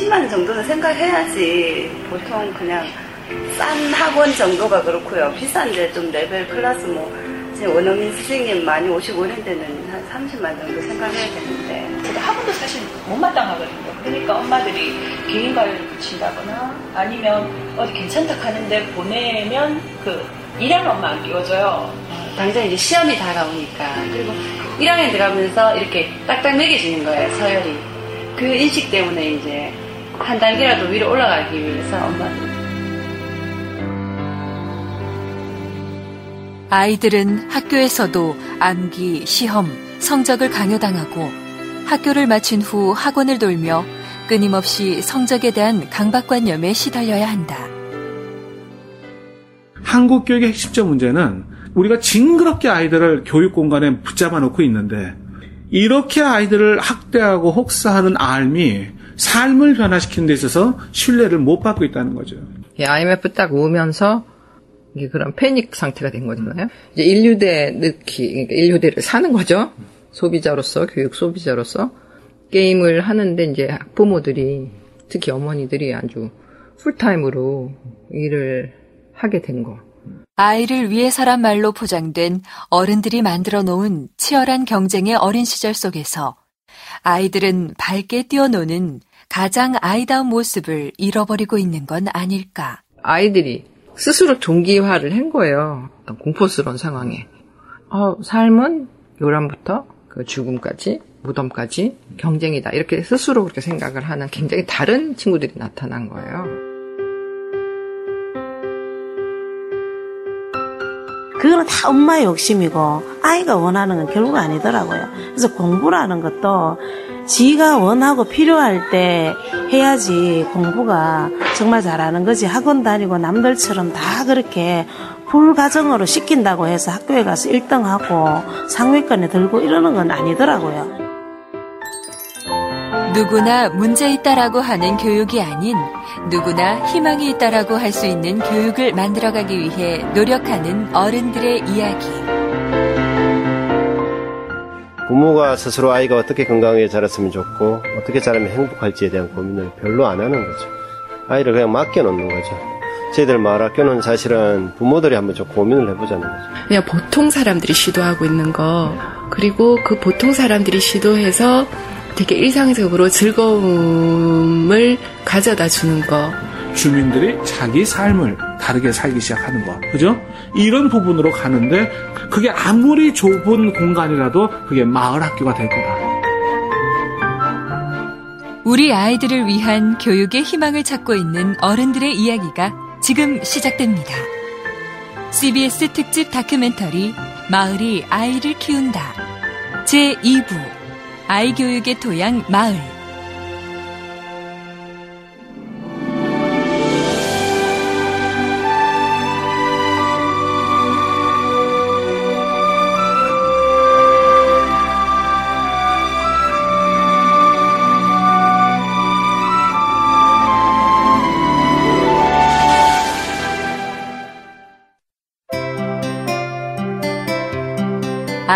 10만 원 정도는 생각해야지 보통 그냥 싼 학원 정도가 그렇고요. 비싼데 좀 레벨 클래스 뭐 원어민 선생님 많이 오시고 이런 데는 한 30만 정도 생각해야 되는데 근데 학원도 사실 못마땅하거든요. 그러니까 엄마들이 개인 과외를 붙인다거나 아니면 어디 괜찮다 하는데 보내면 그 일하는 엄마 안 끼워줘요. 당장 이제 시험이 다가오니까 그리고 1학년 들어가면서 이렇게 딱딱 매겨지는 거예요 서열이 그 인식 때문에 이제 한 단계라도 위로 올라가기 위해서 엄마들 아이들은 학교에서도 암기, 시험, 성적을 강요당하고 학교를 마친 후 학원을 돌며 끊임없이 성적에 대한 강박관념에 시달려야 한다. 한국 교육의 핵심적 문제는 우리가 징그럽게 아이들을 교육 공간에 붙잡아 놓고 있는데 이렇게 아이들을 학대하고 혹사하는 알미 삶을 변화시키는 데 있어서 신뢰를 못 받고 있다는 거죠. IMF 딱 오면서 이게 그런 패닉 상태가 된 거잖아요. 이제 인류대 넣기, 그러니까 인류대를 사는 거죠. 소비자로서, 교육 소비자로서. 게임을 하는데 이제 부모들이, 특히 어머니들이 아주 풀타임으로 일을 하게 된 거. 아이를 위해서란 말로 포장된 어른들이 만들어 놓은 치열한 경쟁의 어린 시절 속에서 아이들은 밝게 뛰어노는 가장 아이다운 모습을 잃어버리고 있는 건 아닐까. 아이들이 스스로 종기화를 한 거예요. 공포스러운 상황에. 어, 삶은 요람부터 그 죽음까지, 무덤까지 경쟁이다. 이렇게 스스로 그렇게 생각을 하는 굉장히 다른 친구들이 나타난 거예요. 그거는 다 엄마의 욕심이고 아이가 원하는 건 결국 아니더라고요. 그래서 공부라는 것도 지가 원하고 필요할 때 해야지 공부가 정말 잘하는 거지 학원 다니고 남들처럼 다 그렇게 불가정으로 시킨다고 해서 학교에 가서 1등하고 상위권에 들고 이러는 건 아니더라고요. 누구나 문제 있다라고 하는 교육이 아닌 누구나 희망이 있다라고 할 수 있는 교육을 만들어가기 위해 노력하는 어른들의 이야기. 부모가 스스로 아이가 어떻게 건강하게 자랐으면 좋고 어떻게 자라면 행복할지에 대한 고민을 별로 안 하는 거죠. 아이를 그냥 맡겨놓는 거죠. 저희들 마을학교는 사실은 부모들이 한번 좀 고민을 해보자는 거죠. 그냥 보통 사람들이 시도하고 있는 거 그리고 그 보통 사람들이 시도해서 되게 일상적으로 즐거움을 가져다 주는 거. 주민들이 자기 삶을 다르게 살기 시작하는 거. 그죠? 이런 부분으로 가는데 그게 아무리 좁은 공간이라도 그게 마을 학교가 될 거다. 우리 아이들을 위한 교육의 희망을 찾고 있는 어른들의 이야기가 지금 시작됩니다. CBS 특집 다큐멘터리 마을이 아이를 키운다. 제2부 아이 교육의 토양 마을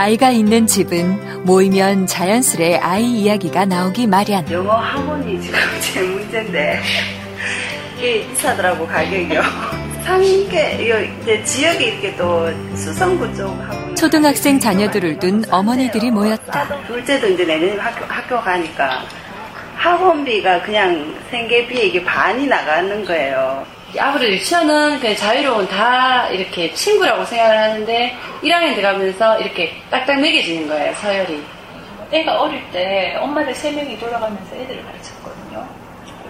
아이가 있는 집은 모이면 자연스레 아이 이야기가 나오기 마련. 영어 학원이 지금 제 문제인데 이게 비싸더라고 가격이요. 상계 이제 지역이 이렇게 또 수성구 쪽 학원. 초등학생 자녀들을 둔 어머니들이 모였다. 둘째도 이제 내년 학교 학교 가니까 학원비가 그냥 생계비에 이게 반이 나가는 거예요. 아무래도 유치원은 그냥 자유로운 다 이렇게 친구라고 생각을 하는데 1학년 들어가면서 이렇게 딱딱 매겨지는 거예요, 서열이. 애가 어릴 때 엄마들 세 명이 돌아가면서 애들을 가르쳤거든요.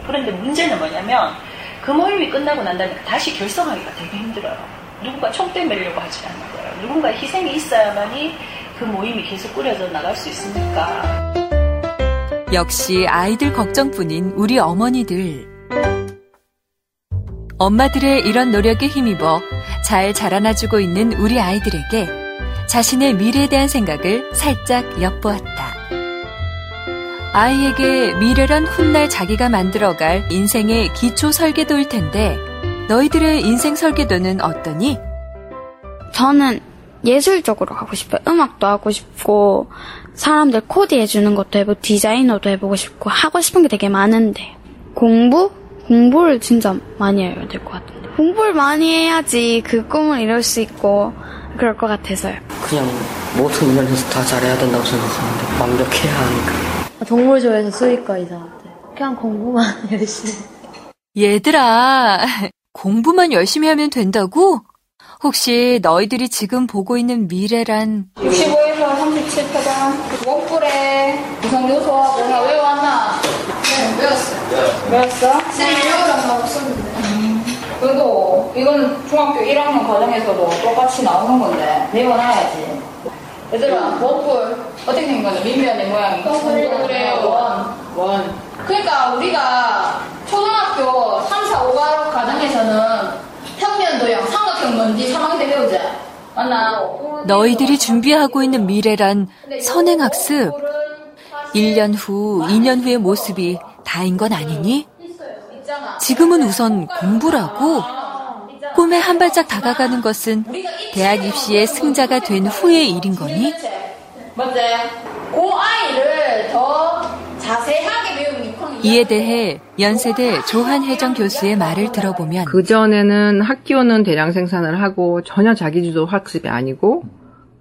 그런데 문제는 뭐냐면 그 모임이 끝나고 난 다음에 다시 결성하기가 되게 힘들어요. 누군가 총대 매려고 하지 않는 거예요. 누군가 희생이 있어야만이 그 모임이 계속 꾸려져 나갈 수 있으니까. 역시 아이들 걱정뿐인 우리 어머니들. 엄마들의 이런 노력에 힘입어 잘 자라나주고 있는 우리 아이들에게 자신의 미래에 대한 생각을 살짝 엿보았다. 아이에게 미래란 훗날 자기가 만들어갈 인생의 기초 설계도일 텐데 너희들의 인생 설계도는 어떠니? 저는 예술적으로 하고 싶어요. 음악도 하고 싶고 사람들 코디해주는 것도 해보고 디자이너도 해보고 싶고 하고 싶은 게 되게 많은데 공부? 공부를 진짜 많이 해야 될 것 같은데. 공부를 많이 해야지 그 꿈을 이룰 수 있고 그럴 것 같아서요. 그냥 모든 면에서 다 잘해야 된다고 생각하는데 완벽해야 하니까. 동물조에서 수의과 같아. 그냥 공부만 열심히. 얘들아, 공부만 열심히 하면 된다고? 혹시 너희들이 지금 보고 있는 미래란 65에서 37표정 원뿔에 구성 요소하고 나 외워왔나? 네, 외웠어. 외웠어? 쌤이 외우라고 하고 썼는데. 그래도 이건 중학교 1학년 과정에서도 똑같이 나오는 건데 외워놔야지. 얘들아, 원뿔 어떻게 생긴 거죠? 민면의 모양이. 그래요, 원. 원. 그러니까 우리가 초등학교 3, 4, 5 과정에서는 평면도형, 삼각형 뭔지 3학년 때 배우자. 맞나? 너희들이 준비하고 있는 미래란 선행학습? 1년 후, 2년 후의 모습이 다인 건 아니니? 지금은 우선 공부라고? 꿈에 한 발짝 다가가는 것은 대학 입시의 승자가 된 후의 일인 거니? 맞지? 그 아이를 더 자세하게 배우는 게 이에 대해 연세대 조한혜정 교수의 말을 들어보면 그전에는 학교는 대량 생산을 하고 전혀 자기주도 학습이 아니고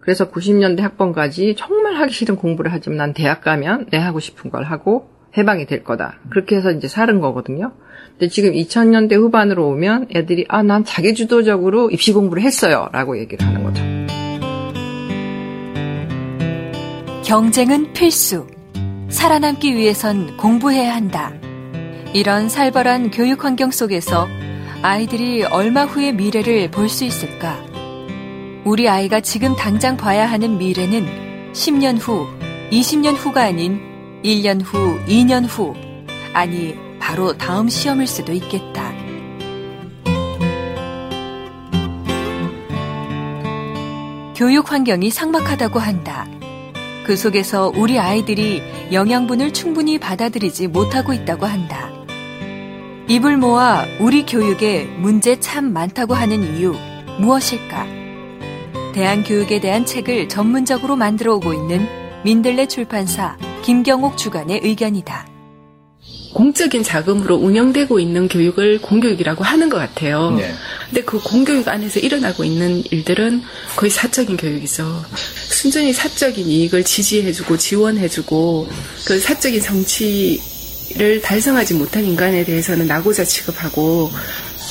그래서 90년대 학번까지 정말 하기 싫은 공부를 하지만 난 대학 가면 내 하고 싶은 걸 하고 해방이 될 거다. 그렇게 해서 이제 사는 거거든요. 근데 지금 2000년대 후반으로 오면 애들이 아, 난 자기주도적으로 입시 공부를 했어요. 라고 얘기를 하는 거죠. 경쟁은 필수. 살아남기 위해선 공부해야 한다. 이런 살벌한 교육 환경 속에서 아이들이 얼마 후의 미래를 볼 수 있을까? 우리 아이가 지금 당장 봐야 하는 미래는 10년 후, 20년 후가 아닌 1년 후, 2년 후, 아니, 바로 다음 시험일 수도 있겠다. 교육 환경이 삭막하다고 한다. 그 속에서 우리 아이들이 영양분을 충분히 받아들이지 못하고 있다고 한다. 입을 모아 우리 교육에 문제 참 많다고 하는 이유 무엇일까? 대한교육에 대한 책을 전문적으로 만들어 오고 있는 민들레 출판사 김경옥 주간의 의견이다. 공적인 자금으로 운영되고 있는 교육을 공교육이라고 하는 것 같아요. 네. 근데 그 공교육 안에서 일어나고 있는 일들은 거의 사적인 교육이죠. 순전히 사적인 이익을 지지해주고 지원해주고 그 사적인 성취를 달성하지 못한 인간에 대해서는 나고자 취급하고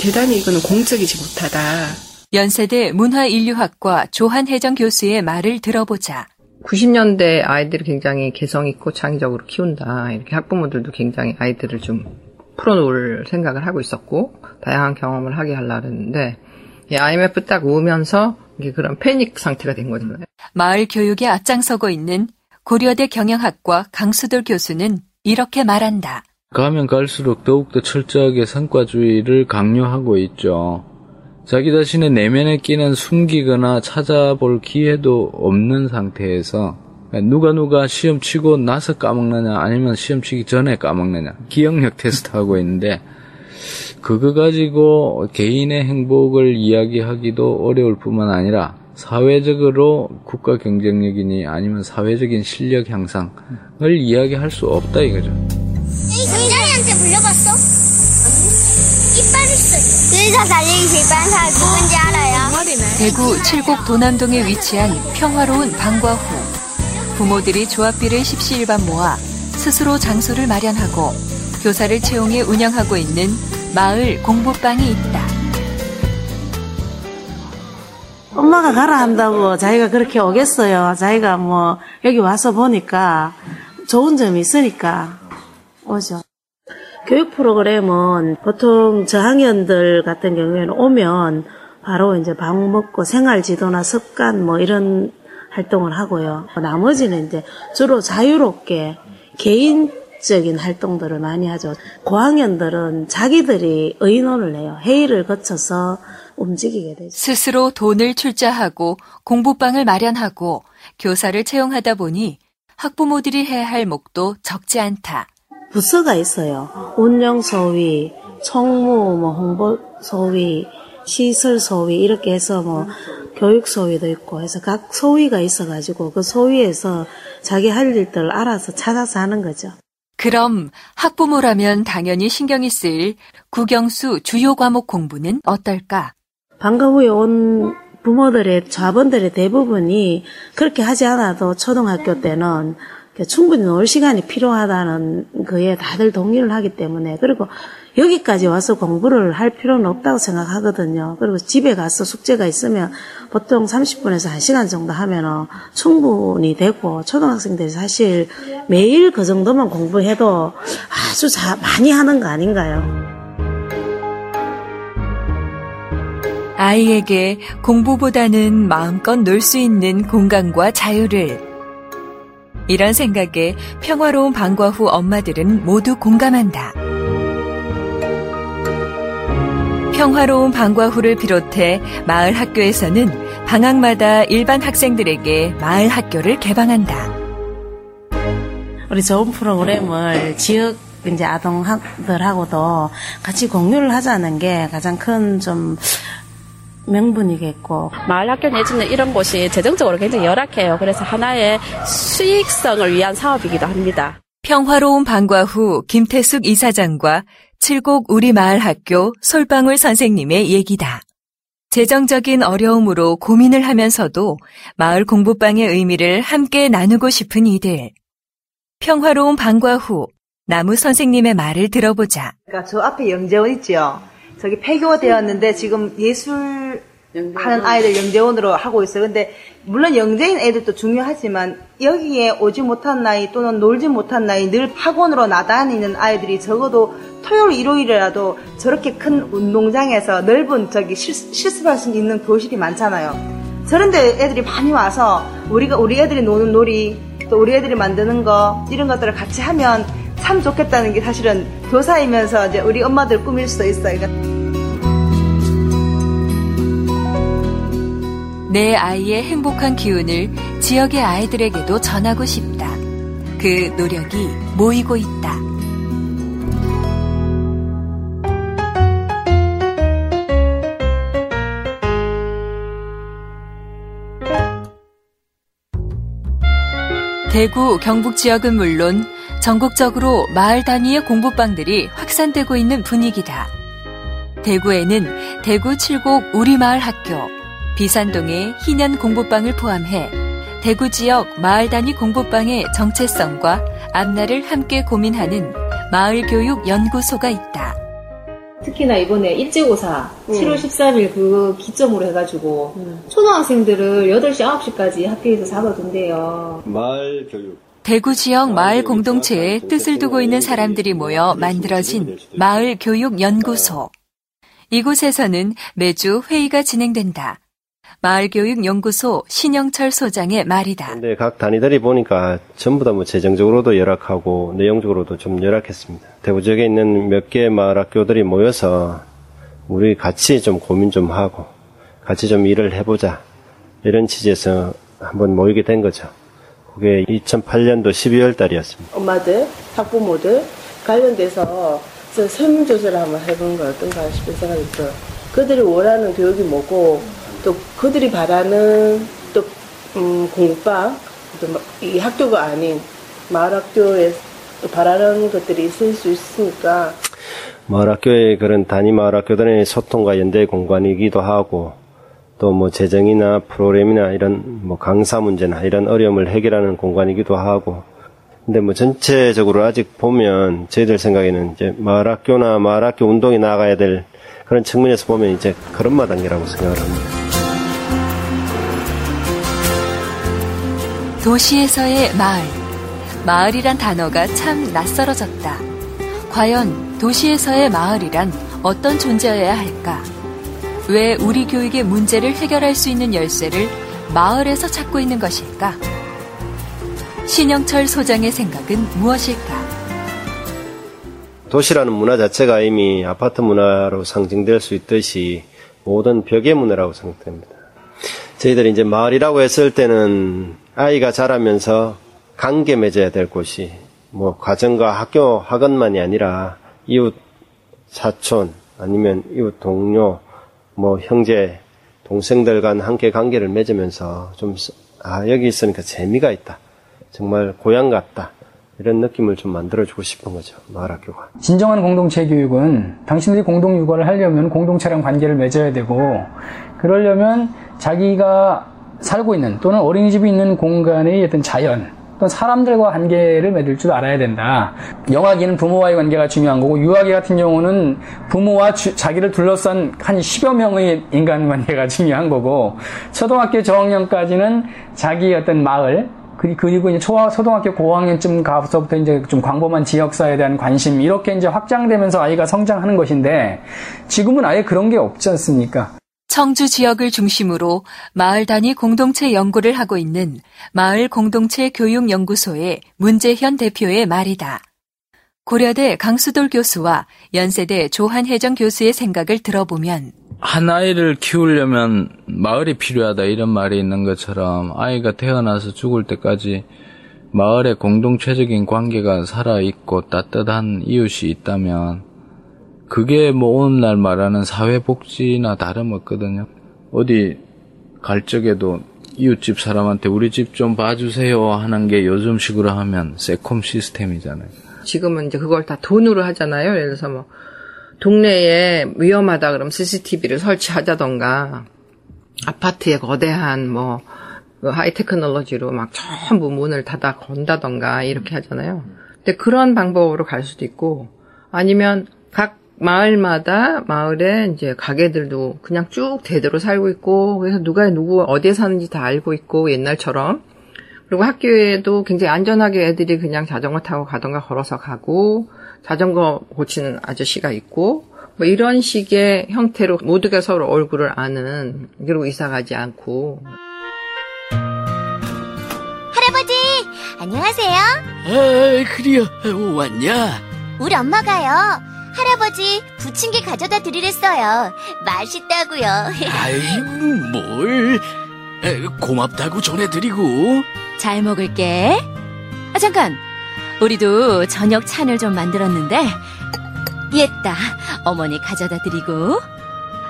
대단히 이거는 공적이지 못하다. 연세대 문화인류학과 조한혜정 교수의 말을 들어보자. 90년대 아이들이 굉장히 개성 있고 창의적으로 키운다. 이렇게 학부모들도 굉장히 아이들을 좀 풀어놓을 생각을 하고 있었고, 다양한 경험을 하게 하려고 했는데, IMF 딱 오면서 이게 그런 패닉 상태가 된 거잖아요. 마을 교육에 앞장서고 있는 고려대 경영학과 강수돌 교수는 이렇게 말한다. 가면 갈수록 더욱더 철저하게 성과주의를 강요하고 있죠. 자기 자신의 내면에 끼는 숨기거나 찾아볼 기회도 없는 상태에서 누가 누가 시험 치고 나서 까먹느냐 아니면 시험 치기 전에 까먹느냐 기억력 테스트 하고 있는데 그거 가지고 개인의 행복을 이야기하기도 어려울 뿐만 아니라 사회적으로 국가 경쟁력이니 아니면 사회적인 실력 향상을 이야기할 수 없다 이거죠. 알아요? 대구 칠곡 도남동에 위치한 평화로운 방과 후 부모들이 조합비를 십시일반 모아 스스로 장소를 마련하고 교사를 채용해 운영하고 있는 마을 공부방이 있다. 엄마가 가라 한다고 자기가 그렇게 오겠어요. 자기가 뭐 여기 와서 보니까 좋은 점이 있으니까 오죠. 교육 프로그램은 보통 저학년들 같은 경우에는 오면 바로 이제 밥 먹고 생활 지도나 습관 뭐 이런 활동을 하고요. 나머지는 이제 주로 자유롭게 개인적인 활동들을 많이 하죠. 고학년들은 자기들이 의논을 해요. 회의를 거쳐서 움직이게 되죠. 스스로 돈을 출자하고 공부방을 마련하고 교사를 채용하다 보니 학부모들이 해야 할 몫도 적지 않다. 부서가 있어요. 운영 소위, 총무, 뭐 홍보 소위, 시설 소위 이렇게 해서 뭐 교육 소위도 있고 해서 각 소위가 있어가지고 그 소위에서 자기 할 일들을 알아서 찾아서 하는 거죠. 그럼 학부모라면 당연히 신경이 쓰일 국영수 주요 과목 공부는 어떨까? 방과 후에 온 부모들의 자본들의 대부분이 그렇게 하지 않아도 초등학교 때는 충분히 놀 시간이 필요하다는 거에 다들 동의를 하기 때문에 그리고 여기까지 와서 공부를 할 필요는 없다고 생각하거든요. 그리고 집에 가서 숙제가 있으면 보통 30분에서 1시간 정도 하면 충분히 되고 초등학생들이 사실 매일 그 정도만 공부해도 아주 자, 많이 하는 거 아닌가요? 아이에게 공부보다는 마음껏 놀 수 있는 공간과 자유를 이런 생각에 평화로운 방과 후 엄마들은 모두 공감한다. 평화로운 방과 후를 비롯해 마을 학교에서는 방학마다 일반 학생들에게 마을 학교를 개방한다. 우리 좋은 프로그램을 지역 이제 아동들하고도 같이 공유를 하자는 게 가장 큰 좀 명분이겠고 마을 학교 내지는 이런 곳이 재정적으로 굉장히 열악해요. 그래서 하나의 수익성을 위한 사업이기도 합니다. 평화로운 방과 후 김태숙 이사장과 칠곡 우리 마을학교 솔방울 선생님의 얘기다. 재정적인 어려움으로 고민을 하면서도 마을 공부방의 의미를 함께 나누고 싶은 이들. 평화로운 방과 후 나무 선생님의 말을 들어보자. 그러니까 저 앞에 영재원 있죠. 저기 폐교되었는데 지금 예술 하는 아이들 영재원으로 하고 있어요. 근데 물론 영재인 애들도 중요하지만 여기에 오지 못한 나이 또는 놀지 못한 나이 늘 학원으로 나다니는 아이들이 적어도 토요일 일요일이라도 저렇게 큰 운동장에서 넓은 저기 실, 실습할 수 있는 교실이 많잖아요. 저런데 애들이 많이 와서 우리가 우리 애들이 노는 놀이 또 우리 애들이 만드는 거 이런 것들을 같이 하면 참 좋겠다는 게 사실은 교사이면서 이제 우리 엄마들 꿈일 수도 있어요. 그러니까 내 아이의 행복한 기운을 지역의 아이들에게도 전하고 싶다. 그 노력이 모이고 있다. 대구, 경북 지역은 물론 전국적으로 마을 단위의 공부방들이 확산되고 있는 분위기다. 대구에는 대구 칠곡 우리마을 학교, 비산동의 희년 공부방을 포함해 대구 지역 마을 단위 공부방의 정체성과 앞날을 함께 고민하는 마을교육연구소가 있다. 특히나 이번에 입제고사 음. 7월 13일 그 기점으로 해가지고 음. 초등학생들을 8시, 9시까지 학교에서 잡아둔대요. 마을 교육. 대구 지역 마을 공동체에 뜻을 두고 있는 사람들이 모여 만들어진 마을 교육 연구소. 이곳에서는 매주 회의가 진행된다. 마을교육연구소 신영철 소장의 말이다. 근데 각 단위들이 보니까 전부 다 뭐 재정적으로도 열악하고 내용적으로도 좀 열악했습니다. 대구 지역에 있는 몇 개의 마을 학교들이 모여서 우리 같이 좀 고민 좀 하고 같이 좀 일을 해보자 이런 취지에서 한번 모이게 된 거죠. 그게 2008년도 12월 달이었습니다. 엄마들, 학부모들 관련돼서 설문조사를 한번 해보는 건 어떤가 싶은 생각이 들어요. 그들이 원하는 교육이 뭐고 또 그들이 바라는 또 음, 공부방 또이 학교가 아닌 마을 학교에 바라는 것들이 있을 수 있으니까 마을 학교의 그런 단위 마을 학교들의 소통과 연대 공간이기도 하고 또 뭐 재정이나 프로그램이나 이런 뭐 강사 문제나 이런 어려움을 해결하는 공간이기도 하고 근데 뭐 전체적으로 아직 보면 저희들 생각에는 이제 마을 학교나 마을 학교 운동이 나가야 될 그런 측면에서 보면 이제 그런 마당이라고 생각을 합니다. 도시에서의 마을. 마을이란 단어가 참 낯설어졌다. 과연 도시에서의 마을이란 어떤 존재여야 할까? 왜 우리 교육의 문제를 해결할 수 있는 열쇠를 마을에서 찾고 있는 것일까? 신영철 소장의 생각은 무엇일까? 도시라는 문화 자체가 이미 아파트 문화로 상징될 수 있듯이 모든 벽의 문화라고 생각됩니다. 저희들이 이제 마을이라고 했을 때는 아이가 자라면서 관계 맺어야 될 곳이 뭐 가정과 학교 학원만이 아니라 이웃 사촌 아니면 이웃 동료 뭐 형제 동생들 간 함께 관계를 맺으면서 좀 아 여기 있으니까 재미가 있다 정말 고향 같다 이런 느낌을 좀 만들어주고 싶은 거죠. 마을 학교가. 진정한 공동체 교육은 당신들이 공동 육아를 하려면 공동체랑 관계를 맺어야 되고 그러려면 자기가 살고 있는 또는 어린이집이 있는 공간의 어떤 자연 또는 사람들과 관계를 맺을 줄 알아야 된다. 영아기는 부모와의 관계가 중요한 거고 유아기 같은 경우는 부모와 주, 자기를 둘러싼 한 10여 명의 인간 관계가 중요한 거고 초등학교 저학년까지는 자기 어떤 마을 그리고 이제 초, 초등학교 고학년쯤 가서부터 이제 좀 광범한 지역사에 대한 관심 이렇게 이제 확장되면서 아이가 성장하는 것인데 지금은 아예 그런 게 없지 않습니까? 청주 지역을 중심으로 마을 단위 공동체 연구를 하고 있는 마을 공동체 교육 연구소의 문재현 대표의 말이다. 고려대 강수돌 교수와 연세대 조한혜정 교수의 생각을 들어보면 한 아이를 키우려면 마을이 필요하다 이런 말이 있는 것처럼 아이가 태어나서 죽을 때까지 마을의 공동체적인 관계가 살아있고 따뜻한 이웃이 있다면 그게 뭐 오늘날 말하는 사회복지나 다름없거든요. 어디 갈 적에도 이웃집 사람한테 우리 집 좀 봐주세요 하는 게 요즘식으로 하면 세콤 시스템이잖아요. 지금은 이제 그걸 다 돈으로 하잖아요. 예를 들어서 뭐 동네에 위험하다 그러면 CCTV를 설치하자던가 아파트에 거대한 뭐그 하이테크놀로지로 막 전부 문을 닫아 건다던가 이렇게 하잖아요. 근데 그런 방법으로 갈 수도 있고 아니면 각 마을마다 마을에 이제 가게들도 그냥 쭉 대대로 살고 있고 그래서 누가 누구 어디에 사는지 다 알고 있고 옛날처럼 그리고 학교에도 굉장히 안전하게 애들이 그냥 자전거 타고 가던가 걸어서 가고 자전거 고치는 아저씨가 있고 뭐 이런 식의 형태로 모두가 서로 얼굴을 아는 그리고 이사 가지 않고 할아버지 안녕하세요. 아 그래요 왔냐? 우리 엄마가요 할아버지 부침개 가져다 드리랬어요. 맛있다고요. 아이고 뭘 고맙다고 전해드리고 잘 먹을게. 아 잠깐 우리도 저녁 찬을 좀 만들었는데 옛다 어머니 가져다 드리고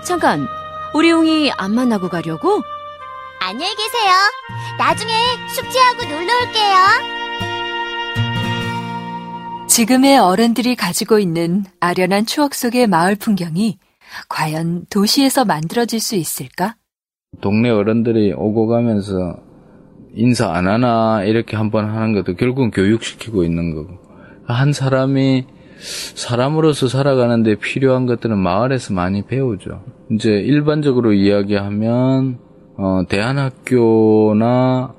잠깐 우리 용이 안 만나고 가려고? 안녕히 계세요. 나중에 숙제하고 놀러 올게요. 지금의 어른들이 가지고 있는 아련한 추억 속의 마을 풍경이 과연 도시에서 만들어질 수 있을까? 동네 어른들이 오고 가면서 인사 안 하나 이렇게 한번 하는 것도 결국은 교육시키고 있는 거고 한 사람이 사람으로서 살아가는데 필요한 것들은 마을에서 많이 배우죠. 이제 일반적으로 이야기하면 어, 대안학교나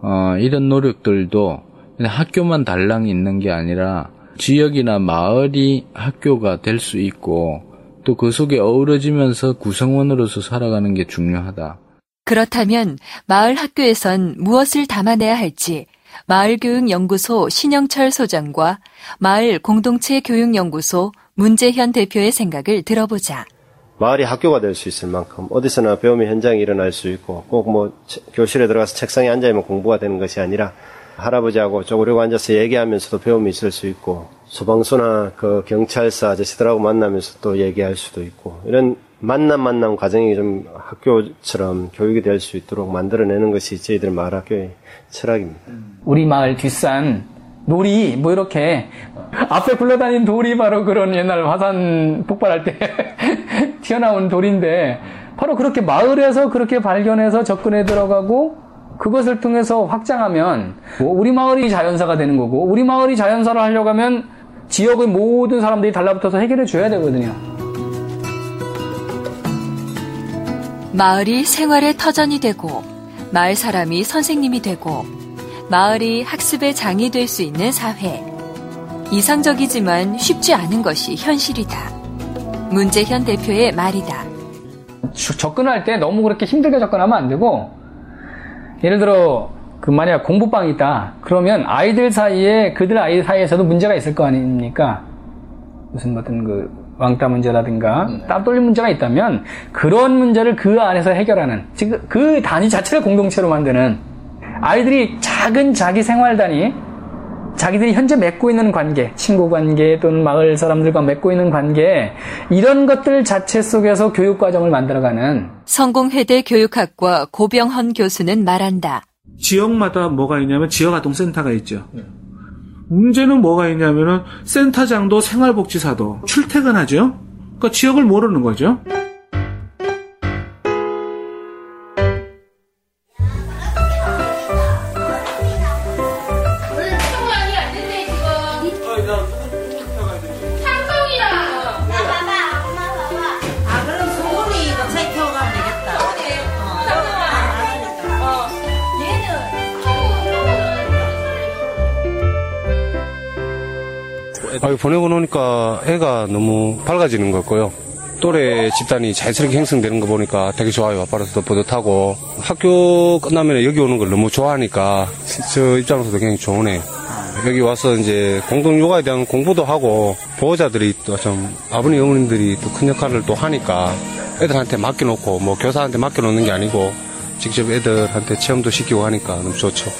어, 이런 노력들도 학교만 달랑 있는 게 아니라 지역이나 마을이 학교가 될 수 있고 또 그 속에 어우러지면서 구성원으로서 살아가는 게 중요하다. 그렇다면 마을 학교에선 무엇을 담아내야 할지 마을교육연구소 신영철 소장과 마을 공동체 교육연구소 문재현 대표의 생각을 들어보자. 마을이 학교가 될 수 있을 만큼 어디서나 배움의 현장이 일어날 수 있고 꼭 뭐 교실에 들어가서 책상에 앉아있는 공부가 되는 것이 아니라 할아버지하고 쪼그리고 앉아서 얘기하면서도 배움이 있을 수 있고 소방서나 그 경찰서 아저씨들하고 만나면서 또 얘기할 수도 있고 이런 만남 만남 과정이 좀 학교처럼 교육이 될 수 있도록 만들어내는 것이 저희들 마을 학교의 철학입니다. 우리 마을 뒷산 놀이 뭐 이렇게 앞에 굴러다닌 돌이 바로 그런 옛날 화산 폭발할 때 튀어나온 돌인데 바로 그렇게 마을에서 그렇게 발견해서 접근해 들어가고 그것을 통해서 확장하면 뭐 우리 마을이 자연사가 되는 거고 우리 마을이 자연사를 하려고 하면 지역의 모든 사람들이 달라붙어서 해결해 줘야 되거든요. 마을이 생활의 터전이 되고 마을 사람이 선생님이 되고 마을이 학습의 장이 될 수 있는 사회. 이상적이지만 쉽지 않은 것이 현실이다. 문재현 대표의 말이다. 접근할 때 너무 그렇게 힘들게 접근하면 안 되고 예를 들어 그 만약 공부방이 있다. 그러면 아이들 사이에 그들 아이 사이에서도 문제가 있을 거 아닙니까? 무슨 어떤 그 왕따 문제라든가 땀 떨림 문제가 있다면 그런 문제를 그 안에서 해결하는 즉 그 단위 자체를 공동체로 만드는 아이들이 작은 자기 생활 단위 자기들이 현재 맺고 있는 관계, 친구 관계 또는 마을 사람들과 맺고 있는 관계 이런 것들 자체 속에서 교육 과정을 만들어가는 성공회대 교육학과 고병헌 교수는 말한다. 지역마다 뭐가 있냐면 지역 아동센터가 있죠. 문제는 뭐가 있냐면은 센터장도 생활복지사도 출퇴근하죠. 그러니까 지역을 모르는 거죠. 아, 보내고 나니까 애가 너무 밝아지는 것 같고요. 또래 집단이 자연스럽게 형성되는 거 보니까 되게 좋아요. 아빠로서도 뿌듯하고 학교 끝나면 여기 오는 걸 너무 좋아하니까 저 입장에서도 굉장히 좋으네. 여기 와서 이제 공동 요가에 대한 공부도 하고 보호자들이 또 좀 아버님 어머님들이 또 큰 역할을 또 하니까 애들한테 맡겨놓고 뭐 교사한테 맡겨놓는 게 아니고 직접 애들한테 체험도 시키고 하니까 너무 좋죠.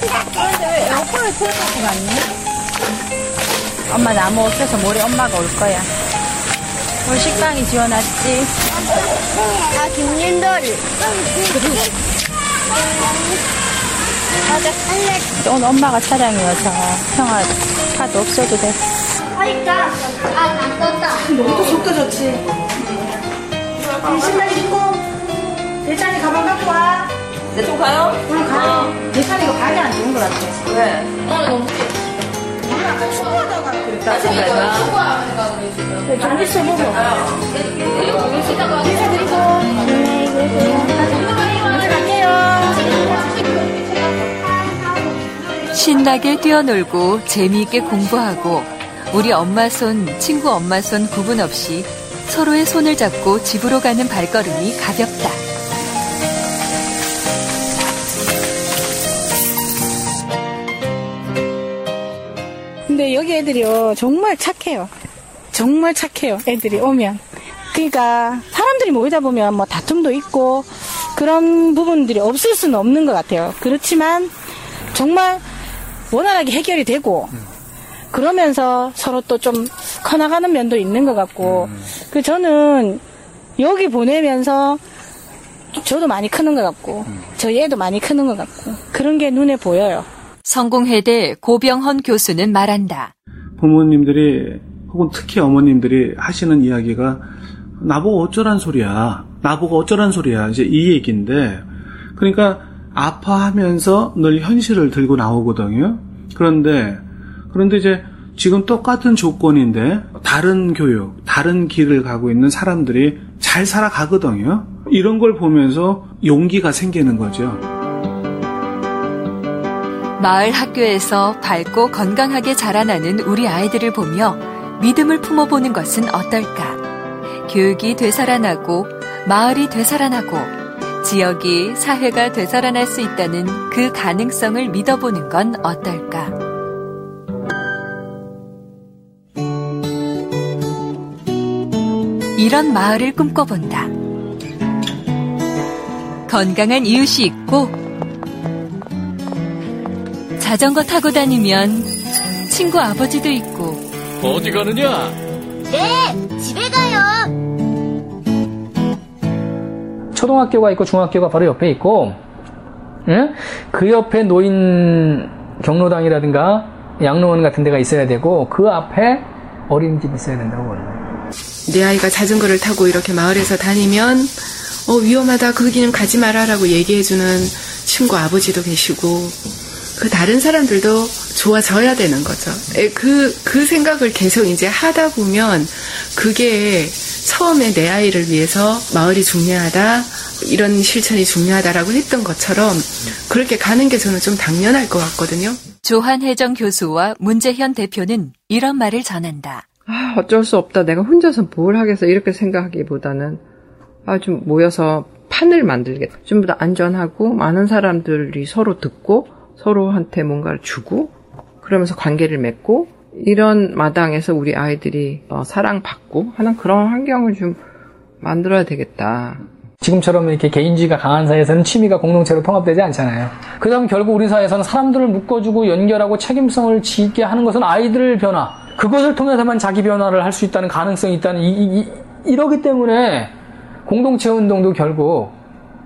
엄마 나무 없어서 모레 엄마가 올 거야. 우리 식당이 지원했지. 아, 김윤돌. 맞아. 오늘 엄마가 차량이어서 형아 카드 없어도 돼. 하니까 아, 안 떴다. 너도 속도 좋지. 신발 입고 대찬이 가방 갖고 와. 내쪽 가요? 응, 가. 대찬이가 발이 안 좋은 것 같아. 왜? 오늘 너무 아까 축구하다가 그랬다. 축구하다가 그랬어. 좀 있어보고. 신나게 뛰어놀고 재미있게 공부하고 우리 엄마 손, 친구 엄마 손 구분 없이 서로의 손을 잡고 집으로 가는 발걸음이 가볍다. 여기 애들이요 정말 착해요. 정말 착해요. 애들이 오면. 그러니까 사람들이 모이다 보면 뭐 다툼도 있고 그런 부분들이 없을 수는 없는 것 같아요. 그렇지만 정말 원활하게 해결이 되고 그러면서 서로 또 좀 커나가는 면도 있는 것 같고 그 저는 여기 보내면서 저도 많이 크는 것 같고 저희 애도 많이 크는 것 같고 그런 게 눈에 보여요. 성공회대 고병헌 교수는 말한다. 부모님들이 혹은 특히 어머님들이 하시는 이야기가 나보고 어쩌란 소리야. 나보고 어쩌란 소리야. 이제 이 얘기인데 그러니까 아파하면서 늘 현실을 들고 나오거든요. 그런데 그런데 이제 지금 똑같은 조건인데 다른 교육, 다른 길을 가고 있는 사람들이 잘 살아가거든요. 이런 걸 보면서 용기가 생기는 거죠. 마을 학교에서 밝고 건강하게 자라나는 우리 아이들을 보며 믿음을 품어보는 것은 어떨까? 교육이 되살아나고 마을이 되살아나고 지역이 사회가 되살아날 수 있다는 그 가능성을 믿어보는 건 어떨까? 이런 마을을 꿈꿔본다. 건강한 이웃이 있고 자전거 타고 다니면 친구 아버지도 있고 어디 가느냐? 네, 집에 가요. 초등학교가 있고 중학교가 바로 옆에 있고 예? 그 옆에 노인 경로당이라든가 양로원 같은 데가 있어야 되고 그 앞에 어린이집이 있어야 된다고 봐요. 내 아이가 자전거를 타고 이렇게 마을에서 다니면 어 위험하다 거기는 가지 마라라고 얘기해주는 친구 아버지도 계시고 그 다른 사람들도 좋아져야 되는 거죠. 그, 그 생각을 계속 이제 하다 보면 그게 처음에 내 아이를 위해서 마을이 중요하다, 이런 실천이 중요하다라고 했던 것처럼 그렇게 가는 게 저는 좀 당연할 것 같거든요. 조한혜정 교수와 문재현 대표는 이런 말을 전한다. 아, 어쩔 수 없다. 내가 혼자서 뭘 하겠어. 이렇게 생각하기보다는 아, 좀 모여서 판을 만들겠다. 좀 더 안전하고 많은 사람들이 서로 듣고 서로한테 뭔가를 주고 그러면서 관계를 맺고 이런 마당에서 우리 아이들이 어, 사랑받고 하는 그런 환경을 좀 만들어야 되겠다. 지금처럼 이렇게 개인주의가 강한 사회에서는 취미가 공동체로 통합되지 않잖아요. 그 다음 결국 우리 사회에서는 사람들을 묶어주고 연결하고 책임성을 지게 하는 것은 아이들 변화. 그것을 통해서만 자기 변화를 할 수 있다는 가능성이 있다는 이, 이, 이러기 때문에 공동체 운동도 결국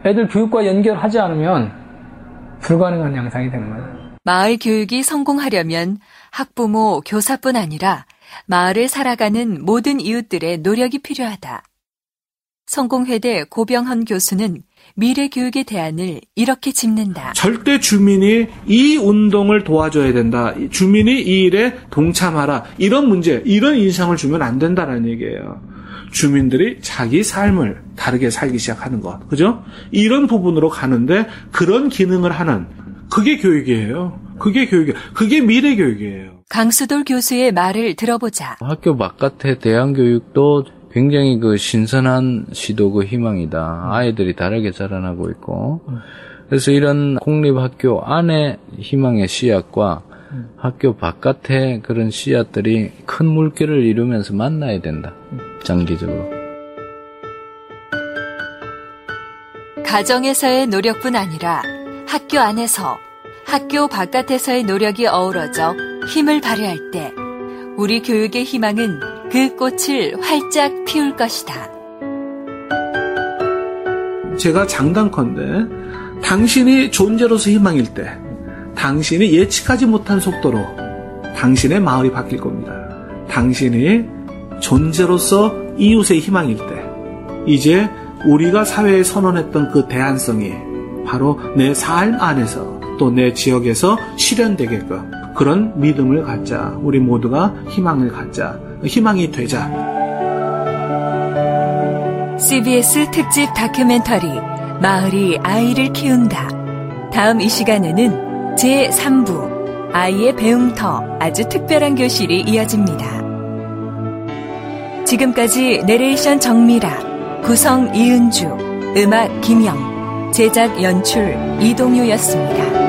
애들 교육과 연결하지 않으면 불가능한 양상이 되는 거예요. 마을 교육이 성공하려면 학부모, 교사뿐 아니라 마을을 살아가는 모든 이웃들의 노력이 필요하다. 성공회대 고병헌 교수는 미래 교육의 대안을 이렇게 짚는다. 절대 주민이 이 운동을 도와줘야 된다. 주민이 이 일에 동참하라. 이런 문제, 이런 인상을 주면 안 된다는 얘기예요. 주민들이 자기 삶을 다르게 살기 시작하는 것. 그죠? 이런 부분으로 가는데 그런 기능을 하는 그게 교육이에요. 그게 교육이에요. 그게 미래 교육이에요. 강수돌 교수의 말을 들어보자. 학교 바깥의 대안 교육도 굉장히 그 신선한 시도고 희망이다. 아이들이 다르게 자라나고 있고. 그래서 이런 공립학교 안의 희망의 씨앗과 학교 바깥의 그런 씨앗들이 큰 물결을 이루면서 만나야 된다. 장기적으로. 가정에서의 노력뿐 아니라 학교 안에서 학교 바깥에서의 노력이 어우러져 힘을 발휘할 때 우리 교육의 희망은 그 꽃을 활짝 피울 것이다. 제가 장단컨대 당신이 존재로서 희망일 때 당신이 예측하지 못한 속도로 당신의 마을이 바뀔 겁니다. 당신이 존재로서 이웃의 희망일 때 이제 우리가 사회에 선언했던 그 대안성이 바로 내 삶 안에서 또 내 지역에서 실현되게끔 그런 믿음을 갖자. 우리 모두가 희망을 갖자. 희망이 되자. CBS 특집 다큐멘터리 마을이 아이를 키운다. 다음 이 시간에는 제3부 아이의 배움터 아주 특별한 교실이 이어집니다. 지금까지 내레이션 정미라, 구성 이은주, 음악 김영, 제작 연출 이동효였습니다.